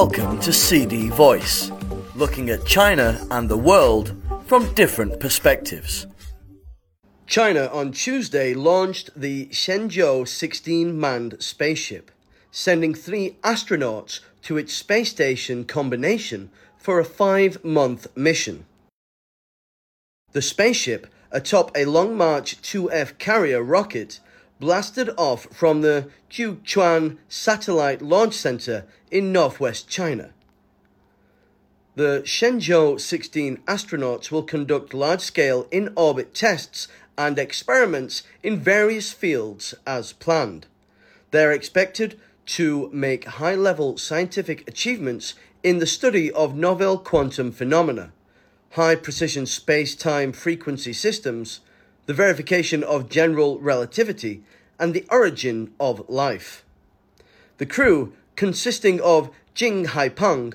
Welcome to CD Voice, looking at China and the world from different perspectives. China on Tuesday launched the Shenzhou 16 manned spaceship, sending three astronauts to its space station combination for a five month mission. The spaceship, atop a Long March 2F carrier rocket, blasted off from the Jiuquan Satellite Launch Center in northwest China. The Shenzhou 16 astronauts will conduct large scale in orbit tests and experiments in various fields as planned. They are expected to make high level scientific achievements in the study of novel quantum phenomena, high precision space time frequency systems, the verification of general relativity, and the origin of life. The crew, consisting of Jing Haipeng,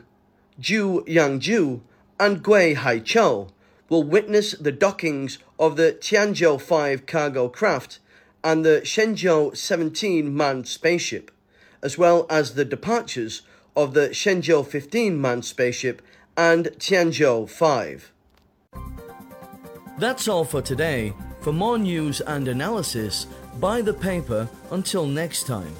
Zhu Yangzhu, and Gui Haichao, will witness the dockings of the Tianzhou 5 cargo craft and the Shenzhou 17 manned spaceship, as well as the departures of the Shenzhou 15 manned spaceship and Tianzhou 5. That's all for today. For more news and analysis, buy the paper. Until next time.